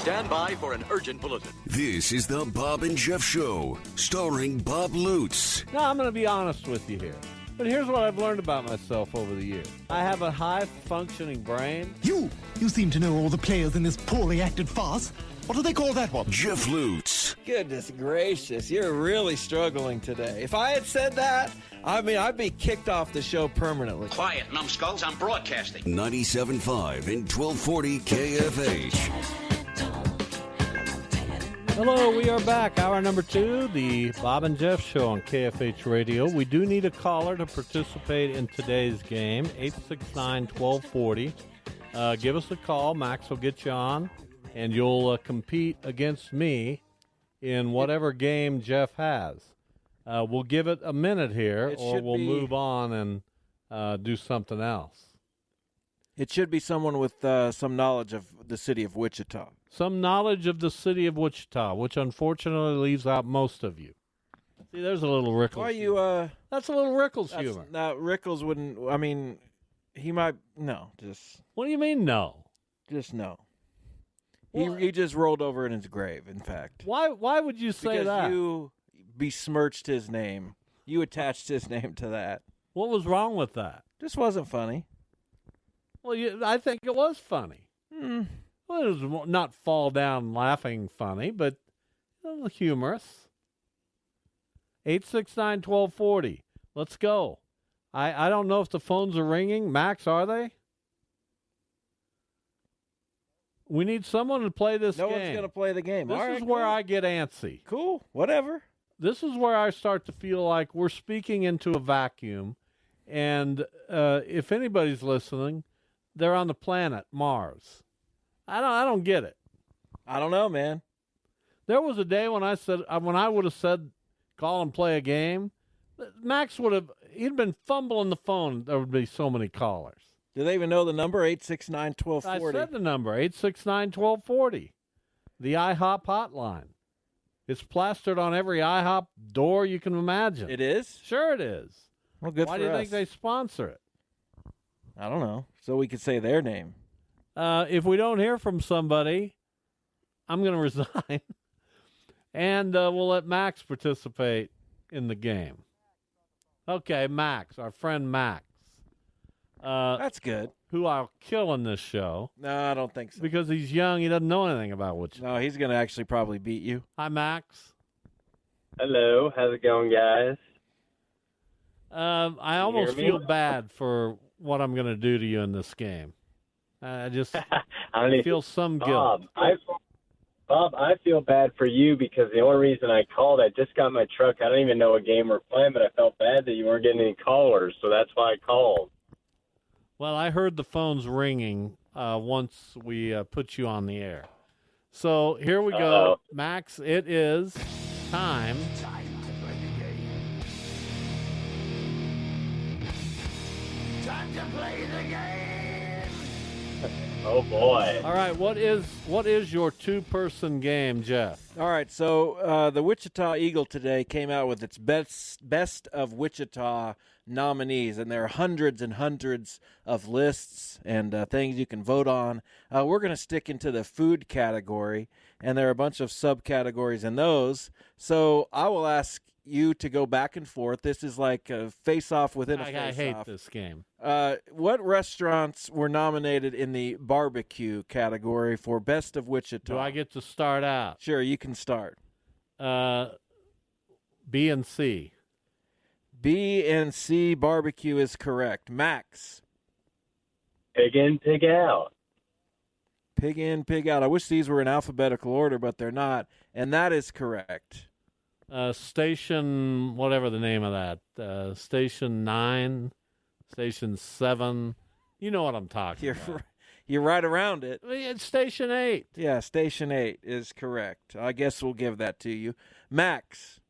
Stand by for an urgent bulletin. This is the Bob and Jeff Show, starring Bob Lutz. Now, I'm going to be honest with you here. But here's what I've learned about myself over the years I have a high functioning brain. You! You seem to know all the players in this poorly acted farce. What do they call that one? Jeff Lutz. Goodness gracious, you're really struggling today. If I had said that, I mean, I'd be kicked off the show permanently. Quiet, numbskulls, I'm broadcasting. 97.5 and 1240 KFH. Hello, we are back. Hour number two, the Bob and Jeff Show on KFH Radio. We do need a caller to participate in today's game, 869 1240. Uh, give us a call. Max will get you on, and you'll uh, compete against me in whatever game Jeff has. Uh, we'll give it a minute here, It or we'll be- move on and uh, do something else. It should be someone with uh, some knowledge of the city of Wichita. Some knowledge of the city of Wichita, which unfortunately leaves out most of you. See, there's a little Rickles. Why are you? Uh, That's a little Rickles that's, humor. no, Rickles wouldn't. I mean, he might. No, just, What do you mean, no? just no. Well- he he just rolled over in his grave. In fact, Why? Why would you say because that? you besmirched his name. You attached his name to that. What was wrong with that? Just wasn't funny. Well, you, I think it was funny. Hmm. Well, it was not fall down laughing funny, but a little humorous. Eight six nine twelve forty. Let's go. I I don't know if the phones are ringing. Max, are they? We need someone to play this No game. one's gonna play the game. This All is right, where cool. I get antsy. Cool. Whatever. This is where I start to feel like we're speaking into a vacuum, and uh, if anybody's listening, they're on the planet Mars. I don't. I don't get it. I don't know, man. There was a day when I said uh, when I would have said call and play a game, Max would have he'd been fumbling the phone. There would be so many callers. Do they even know the number? Eight six nine twelve I said the number eight six nine twelve forty, the IHOP hotline. It's plastered on every IHOP door you can imagine. It is. Sure, it is. Well, good Why do you us. think they sponsor it? I don't know. So we could say their name. Uh, if we don't hear from somebody, I'm going to resign, and uh, we'll let Max participate in the game. Okay, Max, our friend Max, uh, That's good. who I'll kill in this show No, I don't think so. because he's young. He doesn't know anything about Wichita. No, he's gonna actually probably beat you. Hi, Max. Hello, how's it going, guys? Um, I almost feel bad for what I'm going to do to you in this game. I just I don't even, feel some Bob, guilt. I, Bob, I feel bad for you because the only reason I called, I just got my truck. I don't even know what game we're playing, but I felt bad that you weren't getting any callers, so that's why I called. Well, I heard the phones ringing uh, once we uh, put you on the air. So here we go, Uh-oh. Max. It is time. Oh boy. All right, what is what is your two-person game, Jeff? All right, so uh, the Wichita Eagle today came out with its best best of Wichita nominees, and there are hundreds and hundreds of lists and uh, things you can vote on. Uh, we're going to stick into the food category, and there are a bunch of subcategories in those. So I will ask you to go back and forth. This is like a face off within a I, face off. I hate this game. Uh, what restaurants were nominated in the barbecue category for Best of Wichita? Do I get to start out? Sure, you can start. Uh, B and C. B and C barbecue is correct. Max, Pig in, pig out. pig in, pig out. I wish these were in alphabetical order, but they're not, and that is correct. Uh, station, whatever the name of that. Uh, station nine, station seven. You know what I'm talking You're about. you're right around it. It's station eight. Yeah, station eight is correct. I guess we'll give that to you. Max,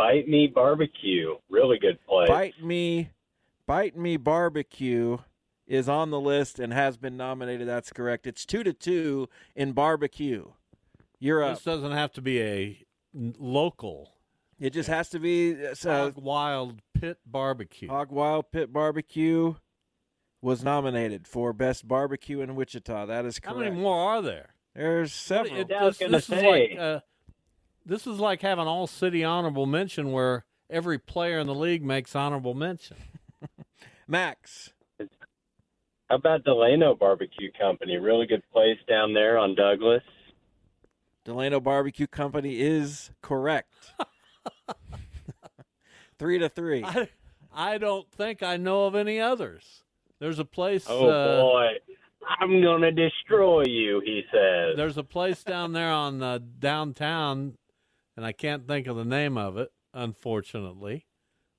Bite me barbecue. Really good place. bite me, bite me barbecue is on the list and has been nominated. That's correct. It's two to two in barbecue. You're up. This doesn't have to be a n- local. It just has to be uh, Hog Wild Pit Barbecue. Hog Wild Pit Barbecue was nominated for best barbecue in Wichita. That is How many more are there? There's several. It- Yeah, I was this, gonna this is say. like uh, this is like having all city honorable mention, where every player in the league makes honorable mention. Max, How about Delano Barbecue Company? Really good place down there on Douglas. Delano Barbecue Company is correct. three to three. I, I don't think I know of any others. There's a place. Oh uh, boy, I'm gonna destroy you. He says. There's a place down there on uh, downtown, and I can't think of the name of it, unfortunately.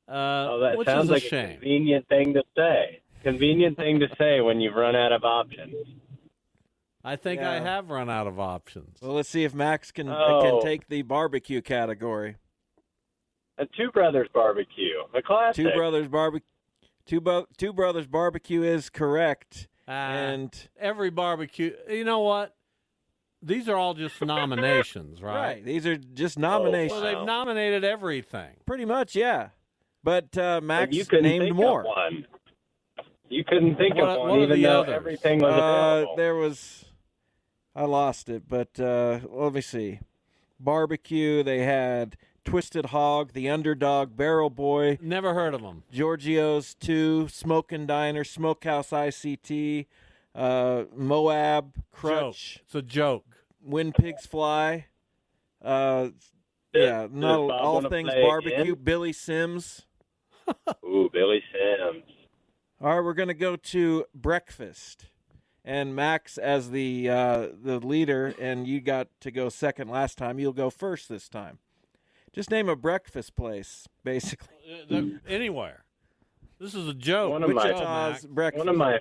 Uh, Oh, that which sounds is a like shame. a convenient thing to say. Convenient thing to say when you've run out of options. I think I have run out of options. Well, let's see if Max can Oh. can take the barbecue category. A Two Brothers Barbecue, a classic. Two brothers barbecue. Two, bo- two brothers barbecue is correct, Uh, and every barbecue. You know what? These are all just nominations, right? right. These are just Oh, nominations. So they've nominated everything. Pretty much, yeah. But uh, But Max you couldn't named think more. Of one. You couldn't think What- of one, even though others? everything was Uh, available. there was, I lost it, but uh, let me see. Barbecue. They had Twisted Hog, The Underdog, Barrel Boy, Never heard of them. Giorgio's Two, Smoking Diner, Smokehouse ICT, uh, Moab, Crutch, Joke. It's a joke. When Pigs Fly. Uh, yeah, no, all things barbecue. again? Billy Sims. Ooh, Billy Sims. All right, we're going to go to breakfast, and Max as the uh, the leader, and you got to go second last time. You'll go first this time. Just name a breakfast place, basically. Uh, Anywhere. This is a joke. One of my- breakfast. One of my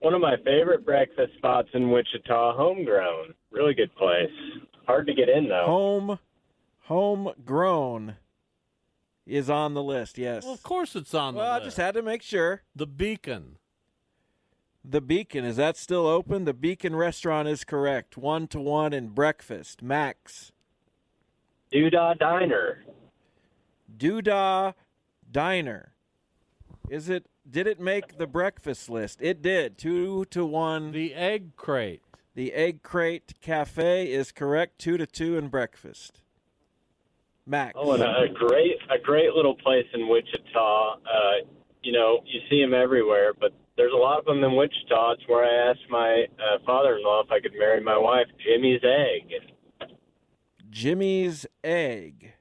one of my favorite breakfast spots in Wichita, homegrown. Really good place. Hard to get in though. home, homegrown is on the list. Yes. Well, of course it's on the Well, I list. just had to make sure. the Beacon. The Beacon is that still open? The Beacon restaurant is correct. One to one in breakfast. Max. Doodah Diner. Doodah Diner. Is it? Did it make the breakfast list? It did. Two to one. The Egg Crate. The Egg Crate Cafe is correct. Two to two in breakfast. Max. Oh, and a great a great little place in Wichita. Uh, you know, you see them everywhere, but there's a lot of them in Wichita. It's where I asked my uh, father-in-law if I could marry my wife, Jimmy's Egg. Jimmy's Egg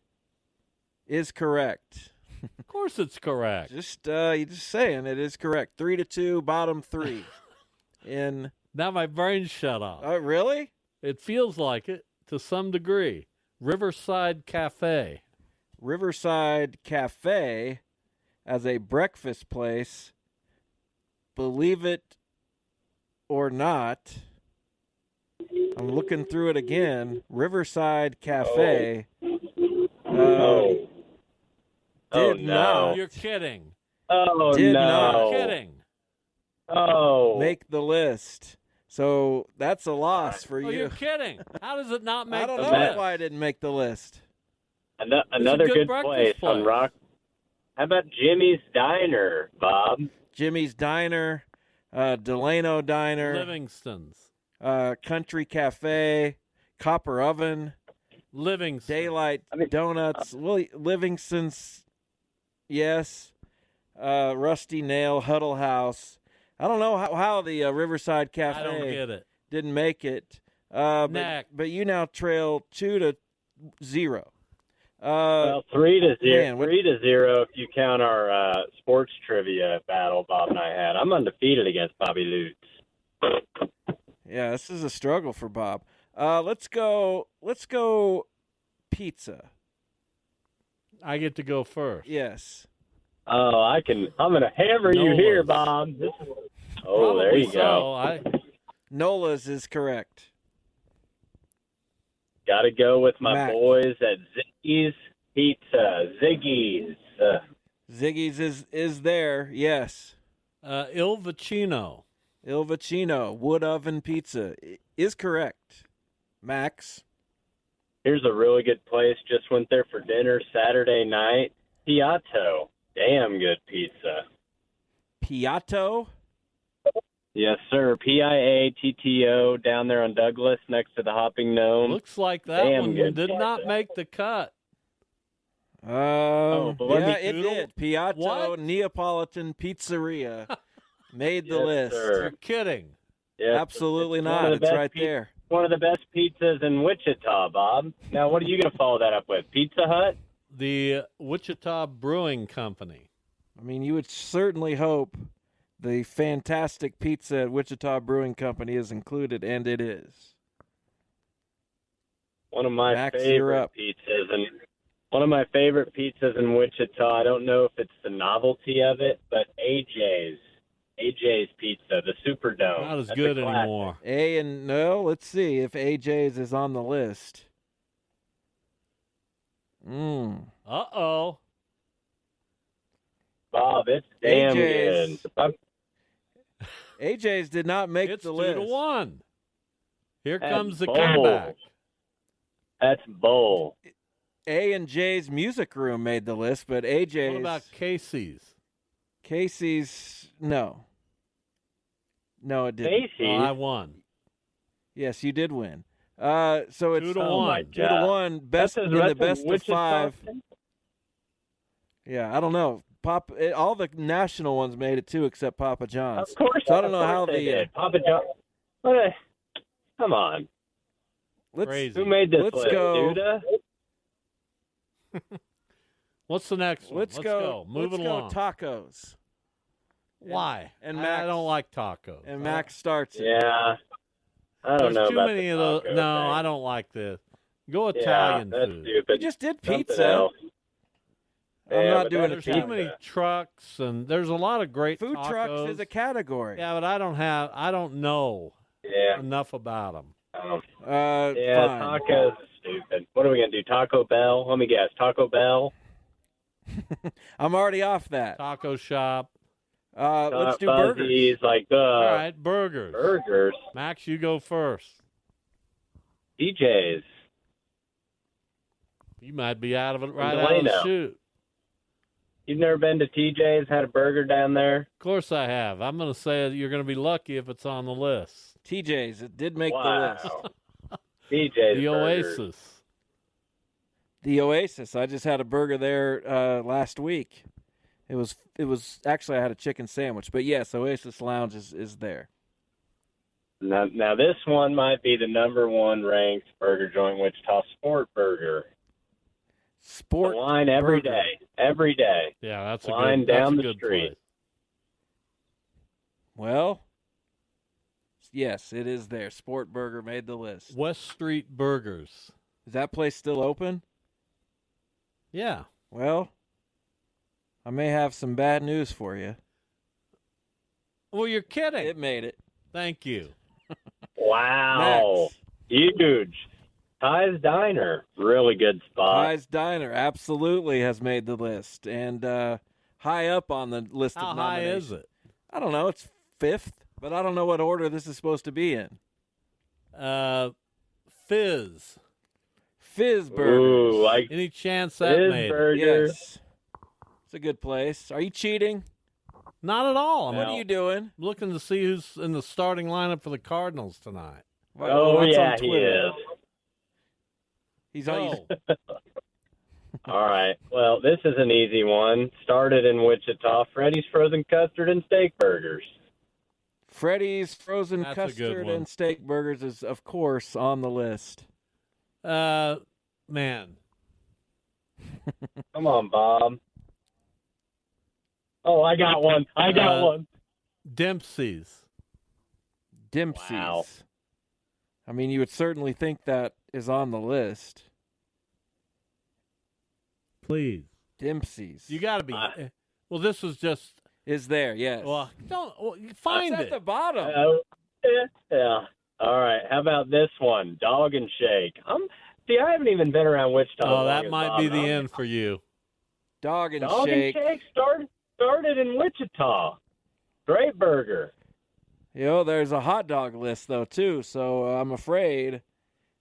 is correct. Of course it's correct. Just uh, you just saying it is correct. Three to two, bottom three. In Now my brain's shut off. oh really? It feels like it to some degree. Riverside Cafe. Riverside Cafe as a breakfast place. Believe it or not, I'm looking through it again. Riverside Cafe. Oh. Uh, oh, oh did no! not You're kidding. Oh Did no! not. You're kidding. Oh, make the list. So that's a loss for Oh, you. you're kidding. How does it not make I don't know list? why I didn't make the list. Ano- another good good, breakfast place, on. Rock. How about Jimmy's Diner, Bob? Jimmy's Diner, uh, Delano Diner, Livingston's. uh, Country Cafe, Copper Oven, Livingston. Daylight Donuts. Well, Livingston's, yes. Uh, Rusty Nail, Huddle House. I don't know how, how the uh, Riverside Cafe I don't get it. didn't make it. Uh, but, Next. but you now trail two to zero. Uh, Well, three to zero. man, what- three to zero if you count our uh, sports trivia battle Bob and I had. I'm undefeated against Bobby Lutz. yeah, this is a struggle for Bob. Uh, let's go. Let's go. Pizza. I get to go first. Yes. Oh, I can. I'm gonna hammer you here, Bob. This is, oh, there you so. go. I, Nola's is correct. Got to go with my Mac. boys at Ziggy's Pizza. Ziggy's. Uh, Ziggy's is is there. Yes. uh, Il Vicino. Il Vicino wood oven pizza is correct. Max. here's a really good place. Just went there for dinner Saturday night. Piatto. Damn good pizza. Piatto. Yes, sir. P I A T T O down there on Douglas next to the Hopping Gnome. Looks like that Damn one good did not make the cut. Um, but yeah, it did. Piatto What? Neapolitan Pizzeria made the Yes, list. sir. You're kidding. Yes, Absolutely it's one not. It's right pi- there. One of the best pizzas in Wichita, Bob. Now, what are you going to follow that up with? Pizza Hut? The Wichita Brewing Company. I mean, you would certainly hope the fantastic pizza at Wichita Brewing Company is included, and it is. One of my Max, favorite pizzas, and one of my favorite pizzas in Wichita. I don't know if it's the novelty of it, but AJ's, AJ's Pizza, the Superdome. Not as That's good classic. anymore. A and no, let's see if AJ's is on the list. Mm. Uh oh. Bob, it's damn AJ's. good. I'm- AJ's did not make It's the two list. to one. Here That's comes the bold. comeback. That's bull. A and J's Music Room made the list, but AJ's What about Casey's? Casey's? No, no, it didn't. Casey's. Oh, I won. Yes, you did win. Uh, so it's Two to oh one. Two to one. Best in the best of five. thing? Yeah, I don't know. Pop, it, all the national ones made it too, except Papa John's. Of course. So I don't know how they the. Uh, did. Papa John. What a, come on. let's Crazy. Who made this Let's list? go. Duda? What's the next one? let's, go. Move let's it go along. tacos. Why? and I- Max- I don't like tacos. And Max starts it. Yeah. I don't There's know too about many the of those. No, thing. I don't like this. Go Yeah, Italian that's food. We stupid. just did pizza. else. I'm Yeah, not doing that There's pizza. too many trucks, and there's a lot of great Food tacos. trucks is a category. Yeah, but I don't have. I don't know Yeah. enough about them. Um, Uh, yeah, fine. tacos is stupid. What are we going to do? Taco Bell? Let me guess. Taco Bell? I'm already off that. Taco shop. Uh, let's Hot do burgers. Like, uh, All right, burgers. burgers. Max, you go first. TJ's. You might be out of it right out of the Delano. chute. You've never been to TJ's, had a burger down there? Of course I have. I'm going to say that you're going to be lucky if it's on the list. TJ's. It did make wow. the list. TJ's. the burgers. Oasis. The Oasis. I just had a burger there uh, last week. It was. It was actually I had a chicken sandwich, but yes, Oasis Lounge is, is there. Now, now this one might be the number one ranked burger joint, Wichita Sport Burger. Sport The line every burger. day, every day. Yeah, that's a Line good, that's down a the good street. place. Well, yes, it is there. Sport Burger made the list. West Street Burgers. Is that place still open? Yeah. Well, I may have some bad news for you. Well, you're kidding. It made it. Thank you. Wow, Next. huge. Ty's Diner, really good spot. Ty's Diner absolutely has made the list and uh, high up on the list How of high is it? I don't know. It's fifth, but I don't know what order this is supposed to be in. Uh, Fizz. Fizz Burgers. Ooh, like Any chance that Fizz made it? Burger. yes, it's a good place. Are you cheating? Not at all. I'm What are you doing? looking to see who's in the starting lineup for the Cardinals tonight. What- Oh what's yeah, on he Twitter? is. He's on. Go. he's- All right. Well, this is an easy one. Started in Wichita. Freddy's Frozen Custard and Steak Burgers. Freddy's frozen That's custard and steak burgers is, of course, on the list. Uh, man, Come on, Bob. Oh, I got one. I got Uh, one. Dempsey's. Dempsey's. Wow. I mean, you would certainly think that is on the list. Please. Dempsey's. You got to be. Uh, well, this was just. Is there? Yes. Well, don't well, you find It's at the bottom. Oh, yeah, yeah. All right. How about this one? Dog and Shake. Um, see, I haven't even been around Wichita. oh, that might be the knows. end for you. Dog and Dog shake. and Shake started started in Wichita. Great burger. You know, there's a hot dog list though too. So uh, I'm afraid,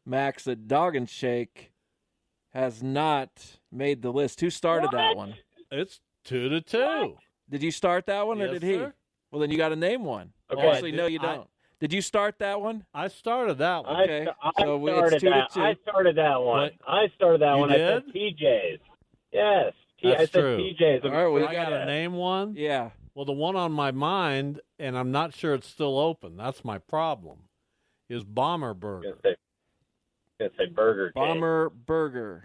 Max, that Dog and Shake has not made the list. Who started that one? It's two to two. Did you start that one, or Yes, did he? sir. Well, then you got to name one. Okay. Actually, no, you don't. Did you start that one? I started that one. Okay, sta- I so we- it's started two that. two. I started that one. What? I started that You one. I said did? TJ's. Yes. T- That's I said true. TJ's. All right, well, I got to name one. Yeah. Well, the one on my mind, and I'm not sure it's still open. That's my problem. Is Bomber I'm Burger. gonna say, gonna say Burger King. Bomber Burger.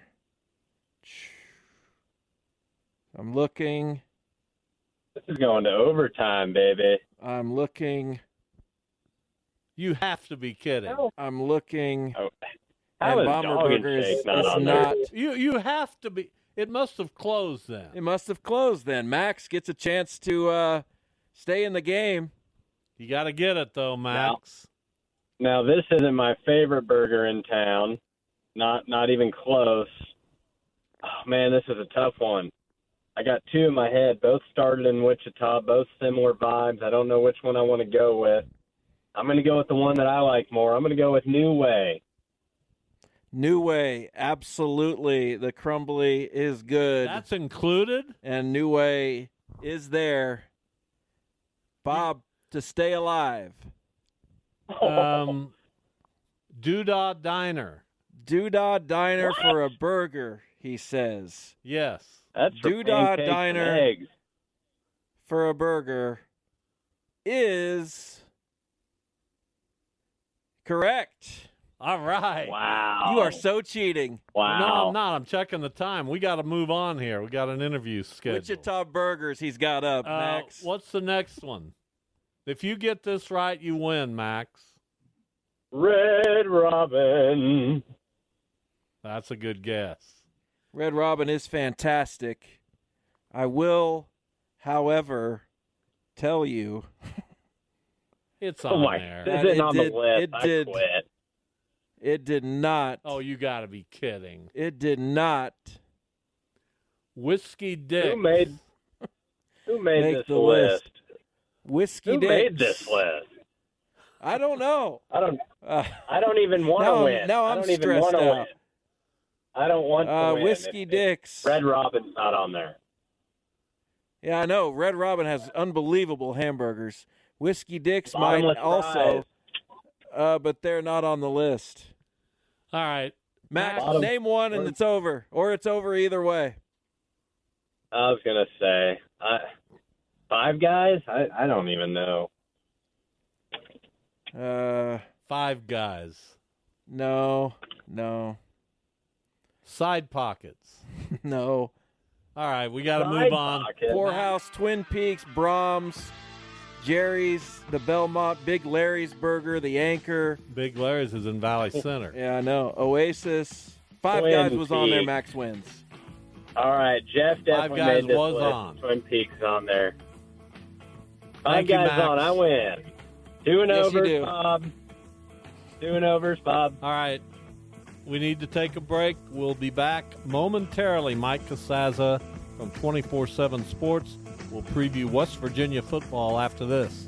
I'm looking. This is going to overtime, baby. I'm looking. You have to be kidding. How, I'm looking. oh, how and is Bomber Dog and Burger is, Shake not is on not. there? You you have to be. It must have closed then. It must have closed then. Max gets a chance to uh, stay in the game. You got to get it though, Max. Now this isn't my favorite burger in town. Not not even close. Oh, man, this is a tough one. I got two in my head. Both started in Wichita. Both similar vibes. I don't know which one I want to go with. I'm going to go with the one that I like more. I'm going to go with New Way. New Way, absolutely. The crumbly is good, That's included. and New Way is there. Bob, to stay alive. Um, Doodah Diner. Doodah Diner for a burger, he says. Yes. That's for Doodah pancakes and Diner. eggs. For a burger is correct. All right. Wow. You are so cheating. wow. No, I'm not. I'm checking the time. We got to move on here. We got an interview scheduled. Wichita Burgers, he's got up, Uh, Max. what's the next one? If you get this right, you win, Max. Red Robin. That's a good guess. Red Robin is fantastic. I will, however, tell you It's Oh on my! there. This That isn't it on did- the list. it I did. quit. it did not. Oh, you got to be kidding. It did not Whiskey Dick. Who made Who made Make this the list? list. whiskey. Who Dicks. made this list? I don't know. I don't. Uh, I don't even want to I'm- win. now I I'm don't even stressed want to out. win. I don't want to uh, win. whiskey If- if Dicks. Red Robin's not on there. Yeah, I know. Red Robin has unbelievable hamburgers. Whiskey Dicks might also, uh, but they're not on the list. All right. Max, Bottom- name one and it's over, or it's over either way. I was gonna say I, Five Guys. I I don't even know. Uh, Five Guys. no, no, Side Pockets. no. All right, we got to move on. Pocket. Poorhouse, Twin Peaks, Braum's, Jerry's, the Belmont, Big Larry's Burger, the Anchor. Big Larry's is in Valley oh, Center. Yeah, I know. Oasis. Five Twin Guys was on there. Peaks. Max wins. All right, Jeff definitely Guys made this was list. on. Twin Peaks on there. Five Thank you, Guys Max. on. I win. Two and Yes, you overs, do. Bob. Two and overs, Bob. All right. We need to take a break. We'll be back momentarily. Mike Casazza from 24 7 Sports will preview West Virginia football after this.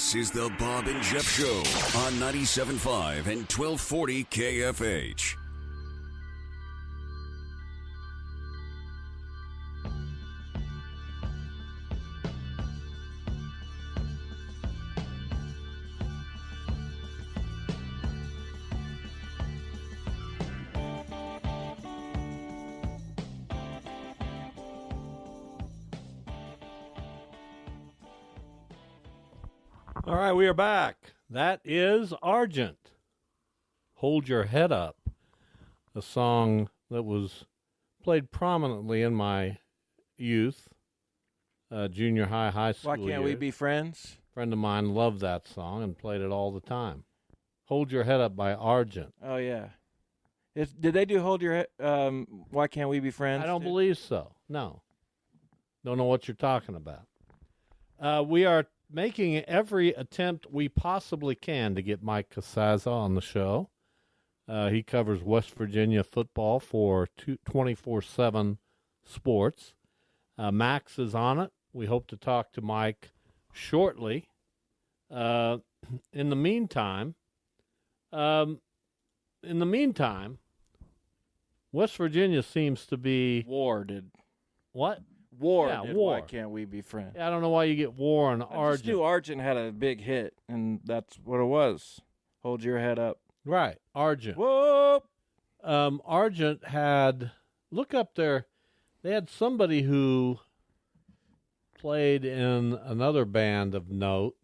This is the Bob and Jeff Show on 97.5 and 1240 KFH. All right, we are back. That is Argent. Hold Your Head Up, a song that was played prominently in my youth, uh, junior high, high school. Why can't we be friends? friend of mine loved that song and played it all the time. Hold Your Head Up by Argent. Oh yeah. It's, did they do hold your head? Um, why can't we be friends? I don't believe so. No. Don't know what you're talking about. Uh, we are making every attempt we possibly can to get Mike Casazza on the show. Uh, he covers West Virginia football for 24 7 sports. Uh, Max is on it. We hope to talk to Mike shortly. Uh, in the meantime, um, in the meantime, West Virginia seems to be War did. what? War Yeah, did. war. Why can't we be friends? I don't know why you get war on I just Argent. knew Argent had a big hit, and that's what it was. Hold your head up. Right, Argent. Whoop. Um, Argent had look up there. They had somebody who played in another band of note.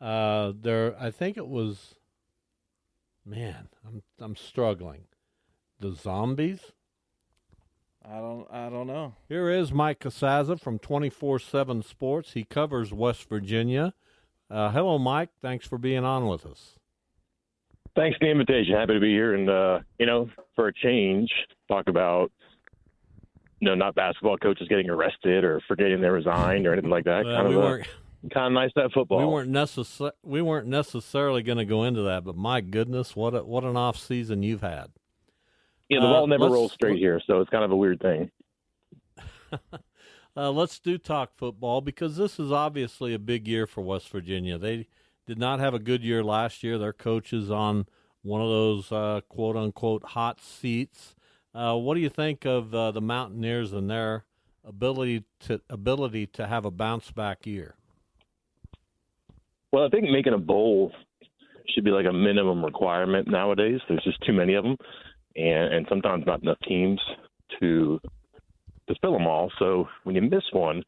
Uh, there, I think it was. Man, I'm I'm struggling. The Zombies. I don't. I don't know. Here is Mike Casazza from 24 7 Sports. He covers West Virginia. Uh, hello, Mike. Thanks for being on with us. Thanks for the invitation. Happy to be here. And, uh, you know, for a change, talk about, you know, not basketball coaches getting arrested or forgetting they resigned or anything like that. Well, kind, we of, weren't- kind of nice to have football. We weren't necessar- we weren't necessarily going to go into that, but my goodness, what a, what an off season you've had. Yeah, the uh, ball never rolls straight here, so it's kind of a weird thing. Uh, let's do talk football because this is obviously a big year for West Virginia. They did not have a good year last year. Their coach is on one of those uh, quote unquote hot seats. Uh, what do you think of uh, the Mountaineers and their ability to ability to have a bounce back year? Well, I think making a bowl should be like a minimum requirement nowadays. There's just too many of them, and, and sometimes not enough teams to to fill them all. So when you miss one,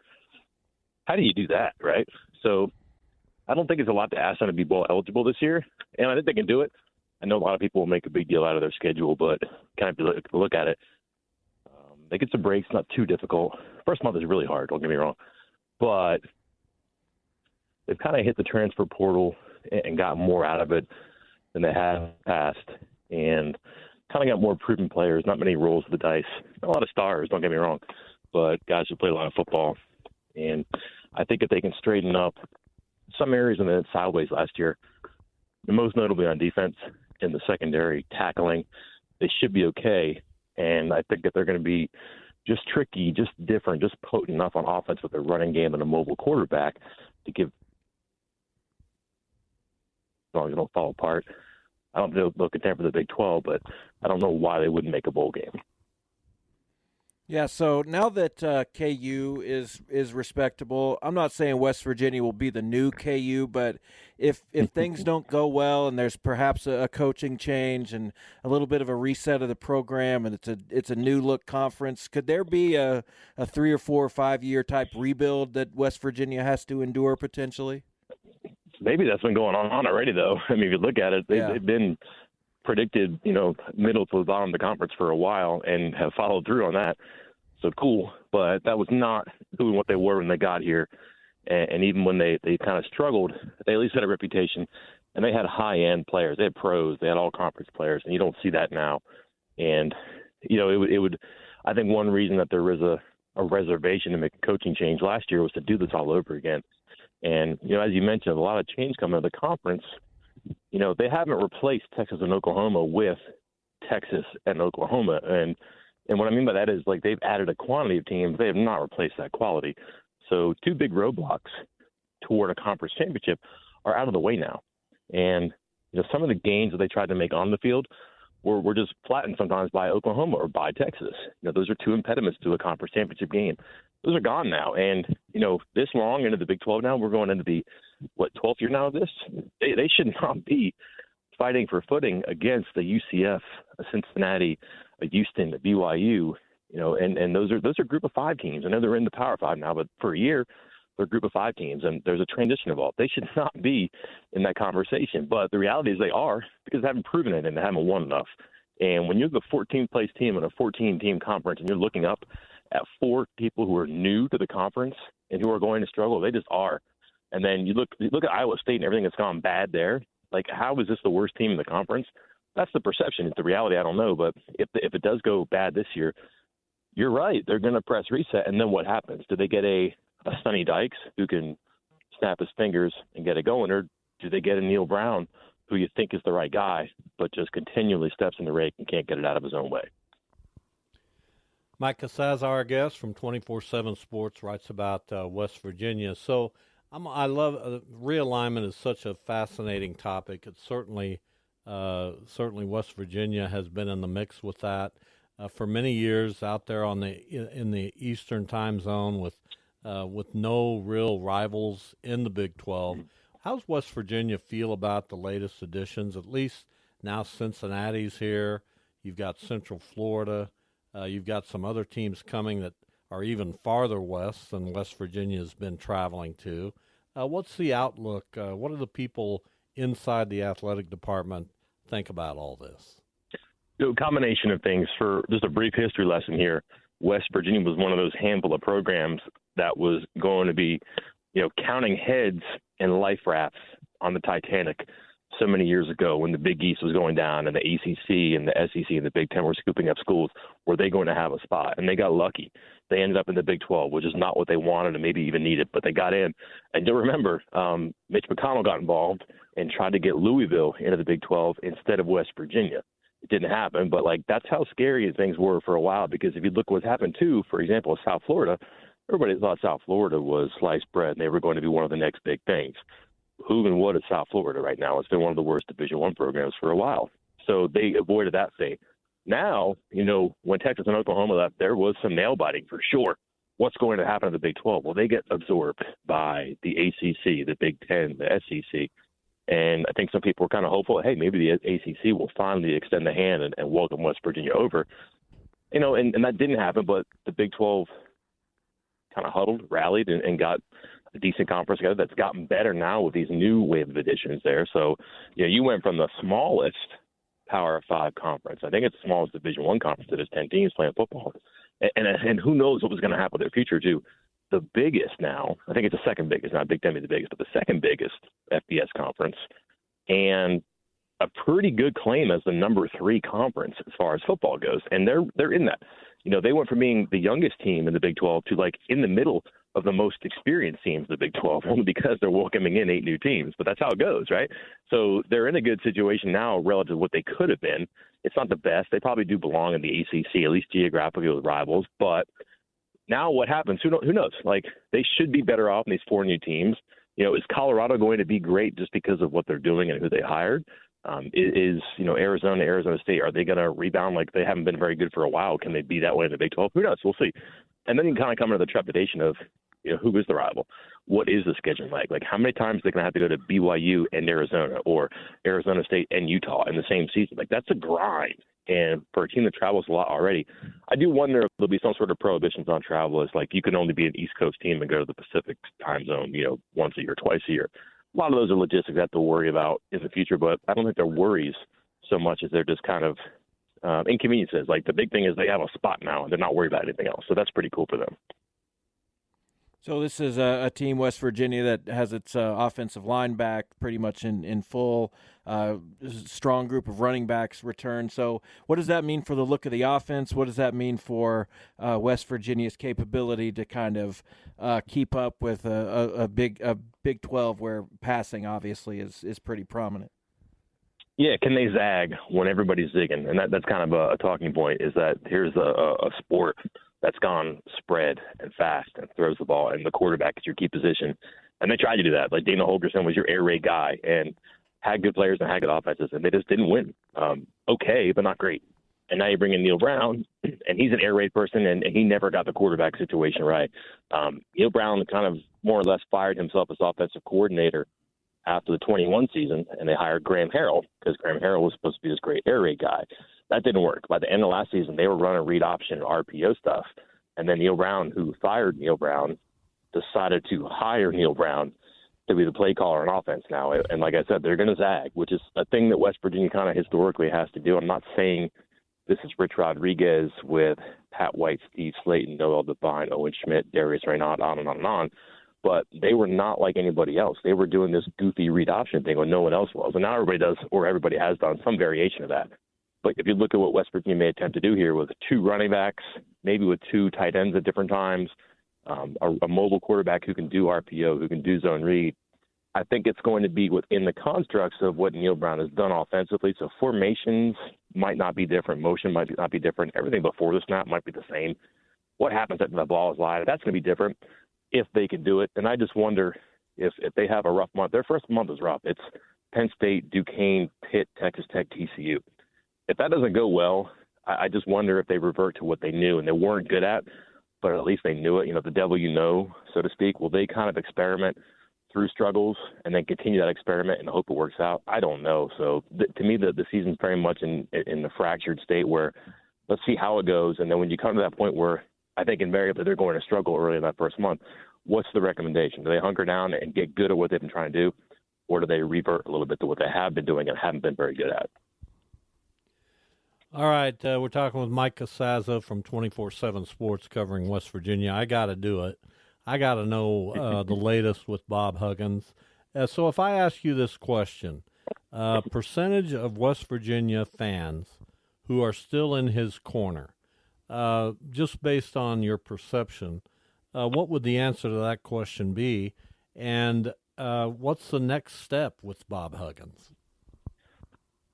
how do you do that, right? So I don't think it's a lot to ask them to be bowl eligible this year, and I think they can do it. I know a lot of people will make a big deal out of their schedule, but kind of look, look at it. Um, they get some breaks, not too difficult. First month is really hard. Don't get me wrong, but they've kind of hit the transfer portal and, got more out of it than they have in the past, and kind of got more proven players. Not many rolls of the dice. A lot of stars. Don't get me wrong, but guys who play a lot of football. And I think if they can straighten up some areas and then sideways last year, most notably on defense in the secondary tackling, they should be okay. and I think that they're going to be just tricky, just different, just potent enough on offense with their running game and a mobile quarterback to give. As long as they don't fall apart, I don't know they'll contend for the Big 12, but I don't know why they wouldn't make a bowl game. Yeah, so now that uh, KU is is respectable, I'm not saying West Virginia will be the new KU, but if if things don't go well and there's perhaps a, a, coaching change and a little bit of a reset of the program and it's a it's a new look conference, could there be a, a three or four or five year type rebuild that West Virginia has to endure potentially? Maybe that's been going on already, though. I mean, if you look at it, they've, yeah. they've been predicted, you know, middle to the bottom of the conference for a while and have followed through on that. So cool, but that was not doing what they were when they got here. And, and even when they they kind of struggled, they at least had a reputation, and they had high end players. They had pros. They had all conference players, and you don't see that now. And you know, it would it would. I think one reason that there was a a reservation to make a coaching change last year was to do this all over again. And you know, as you mentioned, a lot of change coming to the conference. You know, they haven't replaced Texas and Oklahoma with Texas and Oklahoma, and and what I mean by that is like they've added a quantity of teams, they have not replaced that quality. So two big roadblocks toward a conference championship are out of the way now. And you know, some of the gains that they tried to make on the field were, were just flattened sometimes by Oklahoma or by Texas. You know, those are two impediments to a conference championship game. Those are gone now. And, you know, this long into the Big 12 now, we're going into the, what, 12th year now of this? They, they should not be fighting for footing against the UCF, a Cincinnati, a Houston, a BYU, you know, and, and those are those are group of five teams. I know they're in the Power Five now, but for a year they're group of five teams, and there's a transition involved. They should not be in that conversation, but the reality is they are because they haven't proven it and they haven't won enough. And when you're the 14th place team in a 14 team conference and you're looking up at four people who are new to the conference and who are going to struggle, they just are. And then you look you look at Iowa State and everything that's gone bad there. Like, how is this the worst team in the conference? That's the perception. It's the reality. I don't know, but if if it does go bad this year, you're right. They're going to press reset, and then what happens? Do they get a a Sonny Dykes who can snap his fingers and get it going, or do they get a Neal Brown who you think is the right guy, but just continually steps in the rake and can't get it out of his own way? Mike Casazza, our guest from 24/7 Sports, writes about uh, West Virginia. So I'm, i love uh, realignment is such a fascinating topic. It's certainly uh, certainly West Virginia has been in the mix with that uh, for many years out there on the in the Eastern Time Zone with uh, with no real rivals in the Big 12. How's West Virginia feel about the latest additions? At least now Cincinnati's here. You've got Central Florida. Uh, you've got some other teams coming that are even farther west than West Virginia has been traveling to. Uh, what's the outlook? Uh, what are the people inside the athletic department think about all this? A combination of things. For just a brief history lesson here, West Virginia was one of those handful of programs that was going to be, you know, counting heads and life rafts on the Titanic so many years ago when the Big East was going down and the ACC and the SEC and the Big Ten were scooping up schools. Were they going to have a spot? And they got lucky. They ended up in the Big 12, which is not what they wanted and maybe even needed, but they got in. And you'll remember, um, Mitch McConnell got involved and tried to get Louisville into the Big 12 instead of West Virginia. It didn't happen, but like that's how scary things were for a while. Because if you look what's happened too, for example, South Florida, everybody thought South Florida was sliced bread and they were going to be one of the next big things who and what is South Florida right now. It's been one of the worst Division One programs for a while. So they avoided that fate. Now, you know, when Texas and Oklahoma left, there was some nail biting for sure. What's going to happen to the Big 12? Well, they get absorbed by the ACC, the Big Ten, the SEC. And I think some people were kind of hopeful, hey, maybe the ACC will finally extend the hand and, and welcome West Virginia over. You know, and, and that didn't happen, but the Big 12 kind of huddled, rallied, and, and got a decent conference together that's gotten better now with these new wave of additions there. So, you know, you went from the smallest Power Five conference. I think it's the smallest Division One conference that has ten teams playing football, and and, and who knows what was going to happen with their future too. The biggest now, I think it's the second biggest, not Big Ten is the biggest, but the second biggest FBS conference, and a pretty good claim as the number three conference as far as football goes, and they're they're in that. You know, they went from being the youngest team in the Big 12 to like in the middle of the most experienced teams in the Big 12, only because they're welcoming in eight new teams. But that's how it goes, right? So they're in a good situation now relative to what they could have been. It's not the best. They probably do belong in the ACC, at least geographically with rivals. But now what happens? Who, who knows? Like they should be better off in these four new teams. You know, is Colorado going to be great just because of what they're doing and who they hired? Um, is you know Arizona, Arizona State, are they going to rebound like they haven't been very good for a while? Can they be that way in the Big 12? Who knows? We'll see. And then you kind of come into the trepidation of you know, who is the rival? What is the scheduling like? Like, how many times they're they going to have to go to BYU and Arizona or Arizona State and Utah in the same season? Like, that's a grind. And for a team that travels a lot already, I do wonder if there'll be some sort of prohibitions on travel. It's like you can only be an East Coast team and go to the Pacific time zone, you know, once a year, twice a year. A lot of those are logistics I have to worry about in the future, but I don't think they're worries so much as they're just kind of um, inconveniences. Like the big thing is they have a spot now and they're not worried about anything else. So that's pretty cool for them. So this is a, a, team, West Virginia, that has its uh, offensive line back pretty much in in full. Uh, strong group of running backs return. So what does that mean for the look of the offense? What does that mean for uh, West Virginia's capability to kind of uh, keep up with a, a, a, big a Big Twelve where passing obviously is is pretty prominent? Yeah, can they zag when everybody's zigging? And that, that's kind of a, a talking point. Is that here's a, a sport that's gone spread and fast and throws the ball, and the quarterback is your key position. And they tried to do that. Like Dana Holgorsen was your air raid guy and had good players and had good offenses, and they just didn't win. Um, okay, but not great. And now you bring in Neal Brown, and he's an air raid person, and, he never got the quarterback situation right. Um, Neal Brown kind of more or less fired himself as offensive coordinator after the 21 season, and they hired Graham Harrell because Graham Harrell was supposed to be this great air raid guy. That didn't work. By the end of last season, they were running read option and RPO stuff. And then Neal Brown, who fired Neal Brown, decided to hire Neal Brown to be the play caller on offense now. And like I said, they're going to zag, which is a thing that West Virginia kind of historically has to do. I'm not saying this is Rich Rodriguez with Pat White, Steve Slaton, Noel Devine, Owen Schmitt, Darius Reynaud, on and on and on. But they were not like anybody else. They were doing this goofy read option thing when no one else was. And now everybody does, or everybody has done some variation of that. But if you look at what West Virginia may attempt to do here with two running backs, maybe with two tight ends at different times, um, a, a mobile quarterback who can do RPO, who can do zone read, I think it's going to be within the constructs of what Neal Brown has done offensively. So formations might not be different, motion might not be different, everything before the snap might be the same. What happens after the ball is live, that's going to be different if they can do it. And I just wonder if if they have a rough month. Their first month is rough. It's Penn State, Duquesne, Pitt, Texas Tech, TCU if that doesn't go well, I, I just wonder if they revert to what they knew and they weren't good at, but at least they knew it. You know, the devil you know, so to speak. Will they kind of experiment through struggles and then continue that experiment and hope it works out? I don't know. So th- to me, the the season's very much in in the fractured state where let's see how it goes, and then when you come to that point where I think invariably they're going to struggle early in that first month. What's the recommendation? Do they hunker down and get good at what they've been trying to do, or do they revert a little bit to what they have been doing and haven't been very good at? All right, uh, we're talking with Mike Casazza from 24/7 Sports covering West Virginia. I got to do it. I got to know uh, the latest with Bob Huggins. Uh, so, if I ask you this question, uh, percentage of West Virginia fans who are still in his corner, uh, just based on your perception, uh, what would the answer to that question be? And what's the next step with Bob Huggins?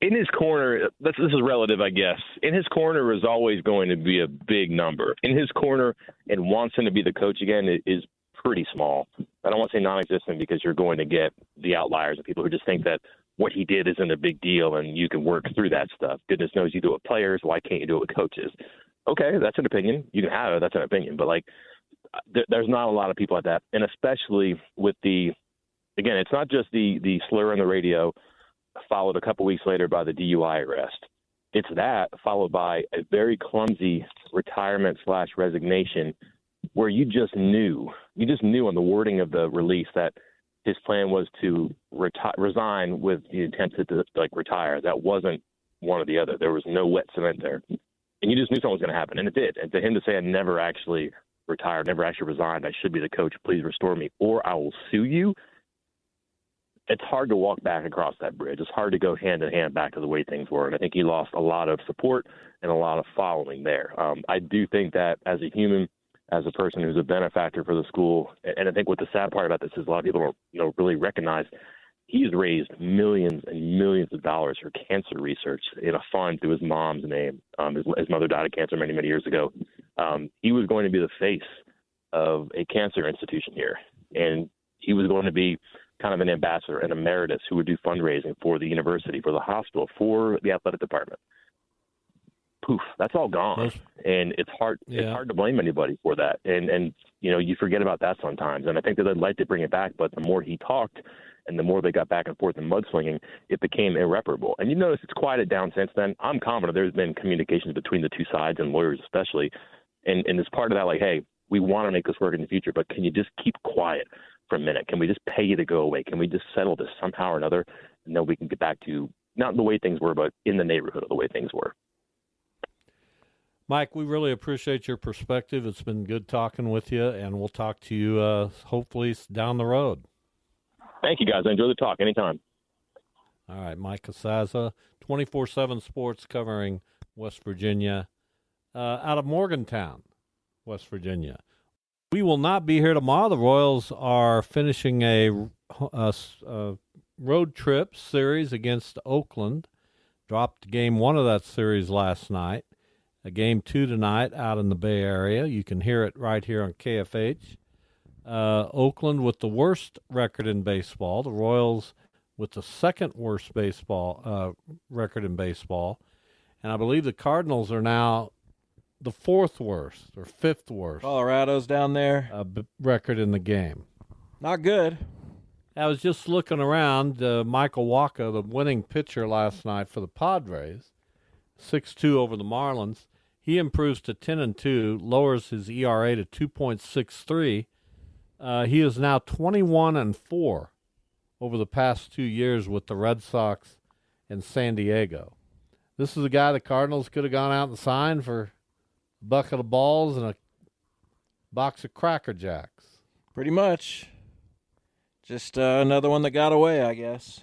In his corner, this, this is relative, I guess. In his corner is always going to be a big number. In his corner, and wants him to be the coach again is pretty small. I don't want to say non-existent because you're going to get the outliers and people who just think that what he did isn't a big deal and you can work through that stuff. Goodness knows you do it with players. Why can't you do it with coaches? Okay, that's an opinion. You can have it. That's an opinion. But like, there, there's not a lot of people like that, and especially with the, again, it's not just the the slur on the radio followed a couple weeks later by the DUI arrest. It's that followed by a very clumsy retirement slash resignation where you just knew, you just knew on the wording of the release that his plan was to reti- resign with the intent to, to like retire. That wasn't one or the other. There was no wet cement there, and you just knew something was going to happen, and it did. And to him to say, "I never actually retired, never actually resigned. I should be the coach. Please restore me, or I will sue you." It's hard to walk back across that bridge. It's hard to go hand in hand back to the way things were. And I think he lost a lot of support and a lot of following there. Um, I do think that as a human, as a person who's a benefactor for the school, and I think what the sad part about this is a lot of people don't you know really recognize he's raised millions and millions of dollars for cancer research in a fund through his mom's name. Um, his, his mother died of cancer many many years ago. Um, he was going to be the face of a cancer institution here, and he was going to be kind of an ambassador, an emeritus who would do fundraising for the university, for the hospital, for the athletic department. Poof, that's all gone, and it's hard. Yeah. It's hard to blame anybody for that, and and you know you forget about that sometimes. And I think that they'd like to bring it back, but the more he talked, and the more they got back and forth in mudslinging, it became irreparable. And you notice it's quieted down since then. I'm confident there's been communications between the two sides and lawyers especially, and and it's part of that like, hey, we want to make this work in the future, but can you just keep quiet for a minute? Can we just pay you to go away? Can we just settle this somehow or another, and then we can get back to not the way things were, but in the neighborhood of the way things were. Mike, we really appreciate your perspective. It's been good talking with you, and we'll talk to you uh, hopefully down the road. Thank you, guys. I enjoy the talk. Anytime. All right, Mike Casazza, 24 7 Sports covering West Virginia uh, out of Morgantown, West Virginia. We will not be here tomorrow. The Royals are finishing a, a, a road trip series against Oakland. Dropped game one of that series last night. A game two tonight out in the Bay Area. You can hear it right here on KFH. Uh, Oakland with the worst record in baseball. The Royals with the second worst baseball uh, record in baseball, and I believe the Cardinals are now the fourth worst or fifth worst Colorado's down there. uh, b- record in the game. Not good. I was just looking around. Uh, Michael Wacha, the winning pitcher last night for the Padres, six two over the Marlins. He improves to ten and two, lowers his ERA to two point six three. Uh, he is now twenty one and four over the past two years with the Red Sox and San Diego. This is a guy the Cardinals could have gone out and signed for a bucket of balls and a box of Cracker Jacks. Pretty much. Just uh, another one that got away, I guess.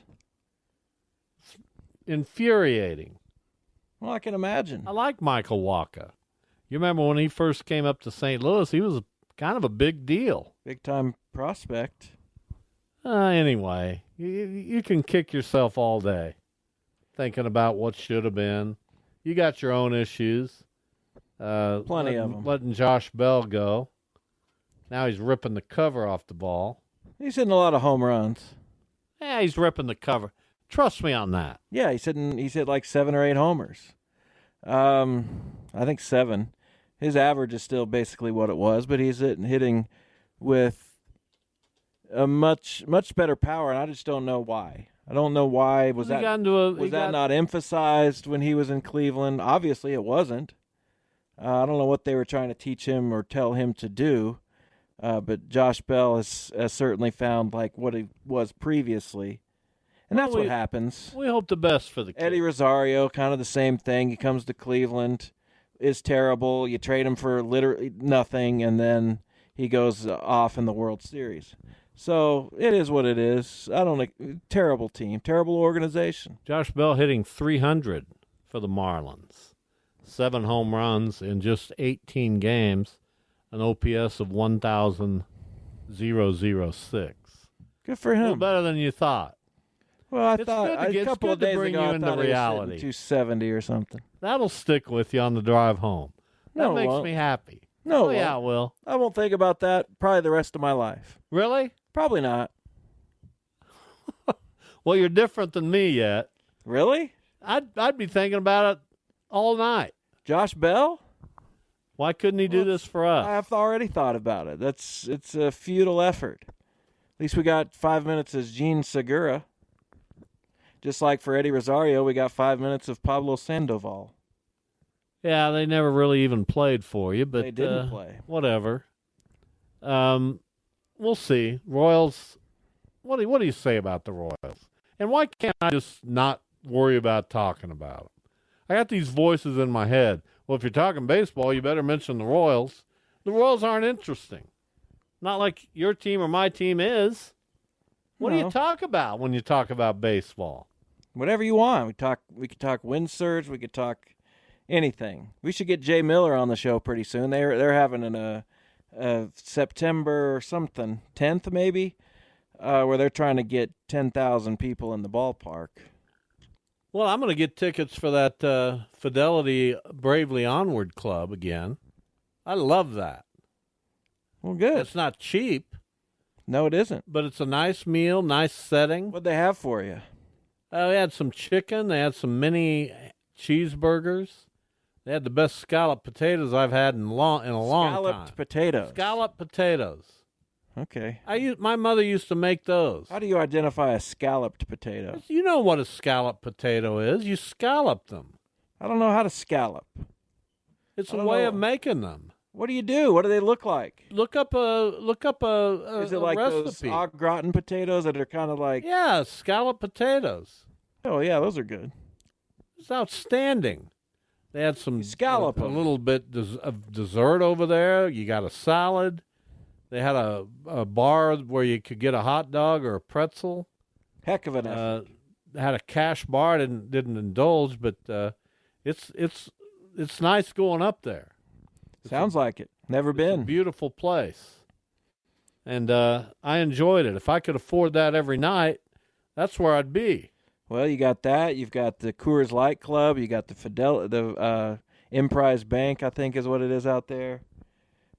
Infuriating. Well, I can imagine. I like Michael Wacha. You remember when he first came up to St. Louis? He was kind of a big deal. Big time prospect. Uh, anyway, you, you can kick yourself all day thinking about what should have been. You got your own issues. Uh, Plenty of them. Letting Josh Bell go. Now he's ripping the cover off the ball. He's hitting a lot of home runs. Yeah, he's ripping the cover. Trust me on that. Yeah, he's hitting. He's hit like seven or eight homers. Um, I think seven. His average is still basically what it was, but he's hitting, hitting with a much much better power, and I just don't know why. I don't know why was He that a- was that got- not emphasized when he was in Cleveland? Obviously, it wasn't. Uh, I don't know what they were trying to teach him or tell him to do, uh, but Josh Bell has, has certainly found like what he was previously, and Well, that's we- what happens. We hope the best for the kid. Eddie Rosario, kind of the same thing. He comes to Cleveland, is terrible. You trade him for literally nothing, and then he goes off in the World Series. So it is what it is. I don't. Terrible team, terrible organization. Josh Bell hitting 300 for the Marlins. Seven home runs in just 18 games, an OPS of 1,006. Good for A him. better than you thought. Well, I It's thought a get- it's couple good of to days bring ago you I into reality. 270 or something. That'll stick with you on the drive home. That No, makes won't. me happy. No, oh, yeah, it will. I won't think about that probably the rest of my life. Really? Probably not. Well, you're different than me yet. Really? I'd I'd be thinking about it all night. Josh Bell? Why couldn't he do this for us? I've already thought about it. That's it's a futile effort. At least we got five minutes as Jean Segura. Just like for Eddie Rosario, we got five minutes of Pablo Sandoval. Yeah, they never really even played for you, but They didn't uh, play. Whatever. Um, we'll see. Royals. What do you, what do you say about the Royals? And why can't I just not worry about talking about them? I got these voices in my head. Well, if you're talking baseball, you better mention the Royals. The Royals aren't interesting. Not like your team or my team is. What do you talk about when you talk about baseball? Whatever you want. We talk. We could talk wind surge. We could talk anything. We should get Jay Miller on the show pretty soon. They're they're having an uh, uh September or something, tenth maybe, uh, where they're trying to get ten thousand people in the ballpark. Well, I'm going to get tickets for that uh, Fidelity Bravely Onward Club again. I love that. Well, good. It's not cheap, No, it isn't. but it's a nice meal, nice setting. What'd they have for you? Uh, they had some chicken. They had some mini cheeseburgers. They had the best scallop potatoes I've had in long in a long Scalloped time. Scalloped potatoes. Scallop potatoes. Okay. I used, my mother used to make those. How do you identify a scalloped potato? You know what a scalloped potato is. You scallop them. I don't know how to scallop. It's I a way know. of making them. What do you do? What do they look like? Look up a look up a, a, Is it a like recipe. those au gratin potatoes that are kind of like? yeah, scallop potatoes. Oh yeah, those are good. It's outstanding. They had some scallop a, a little bit of dessert over there. You got a salad. They had a, a bar where you could get a hot dog or a pretzel. Heck of an effort. Uh, had a cash bar. Didn't didn't indulge, but uh, it's it's it's nice going up there. Sounds like it. Never It's a been. beautiful place, and uh, I enjoyed it. If I could afford that every night, that's where I'd be. Well, you got that. You've got the Coors Light Club. You got the Fidel, the uh, Emprise Bank, I think is what it is out there.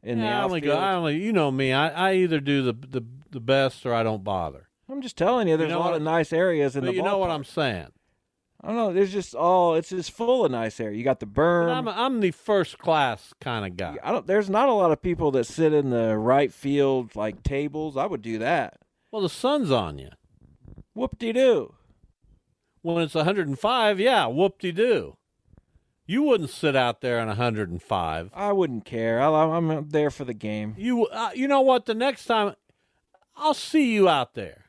In Yeah, I only go. I only, you know me. I, I either do the, the the best or I don't bother. I'm just telling you, there's know a lot what- of nice areas in But the. you know what. I'm saying. I don't know. There's just all. It's just full of nice air. You got the berm. I'm I'm the first class kind of guy. I don't. There's not a lot of people that sit in the right field like tables. I would do that. Well, the sun's on you. Whoop de doo. When it's 105, yeah, whoop de doo. You wouldn't sit out there in 105. I wouldn't care. I, I'm there for the game. You uh, you know what? The next time, I'll see you out there.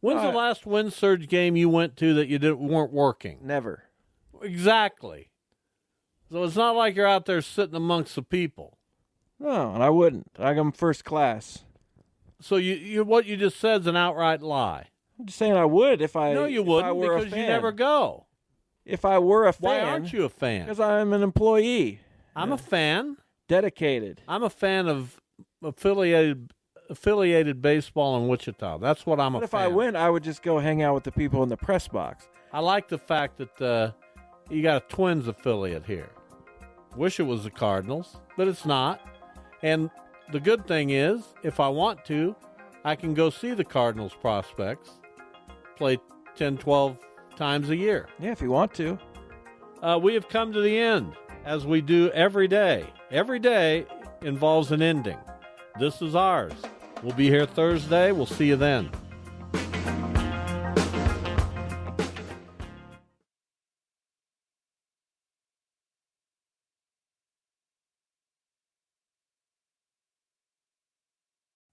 When's All the last wind surge game you went to that you didn't weren't working? Never. Exactly. So it's not like you're out there sitting amongst the people. No, and I wouldn't. I'm first class. So you, you what you just said is an outright lie. I'm just saying I would if I. no, you wouldn't because you never go. If I were a fan, Why aren't you a fan? Because I'm an employee, I'm a fan. dedicated. I'm a fan of affiliated affiliated baseball in Wichita. That's what I'm But a if fan. I win, I would just go hang out with the people in the press box. I like the fact that uh, you got a Twins affiliate here. Wish it was the Cardinals, but it's not. And the good thing is, if I want to, I can go see the Cardinals prospects play 10, 12 times a year. Yeah, if you want to. Uh, we have come to the end, as we do every day. Every day involves an ending. This is ours. We'll be here Thursday. We'll see you then.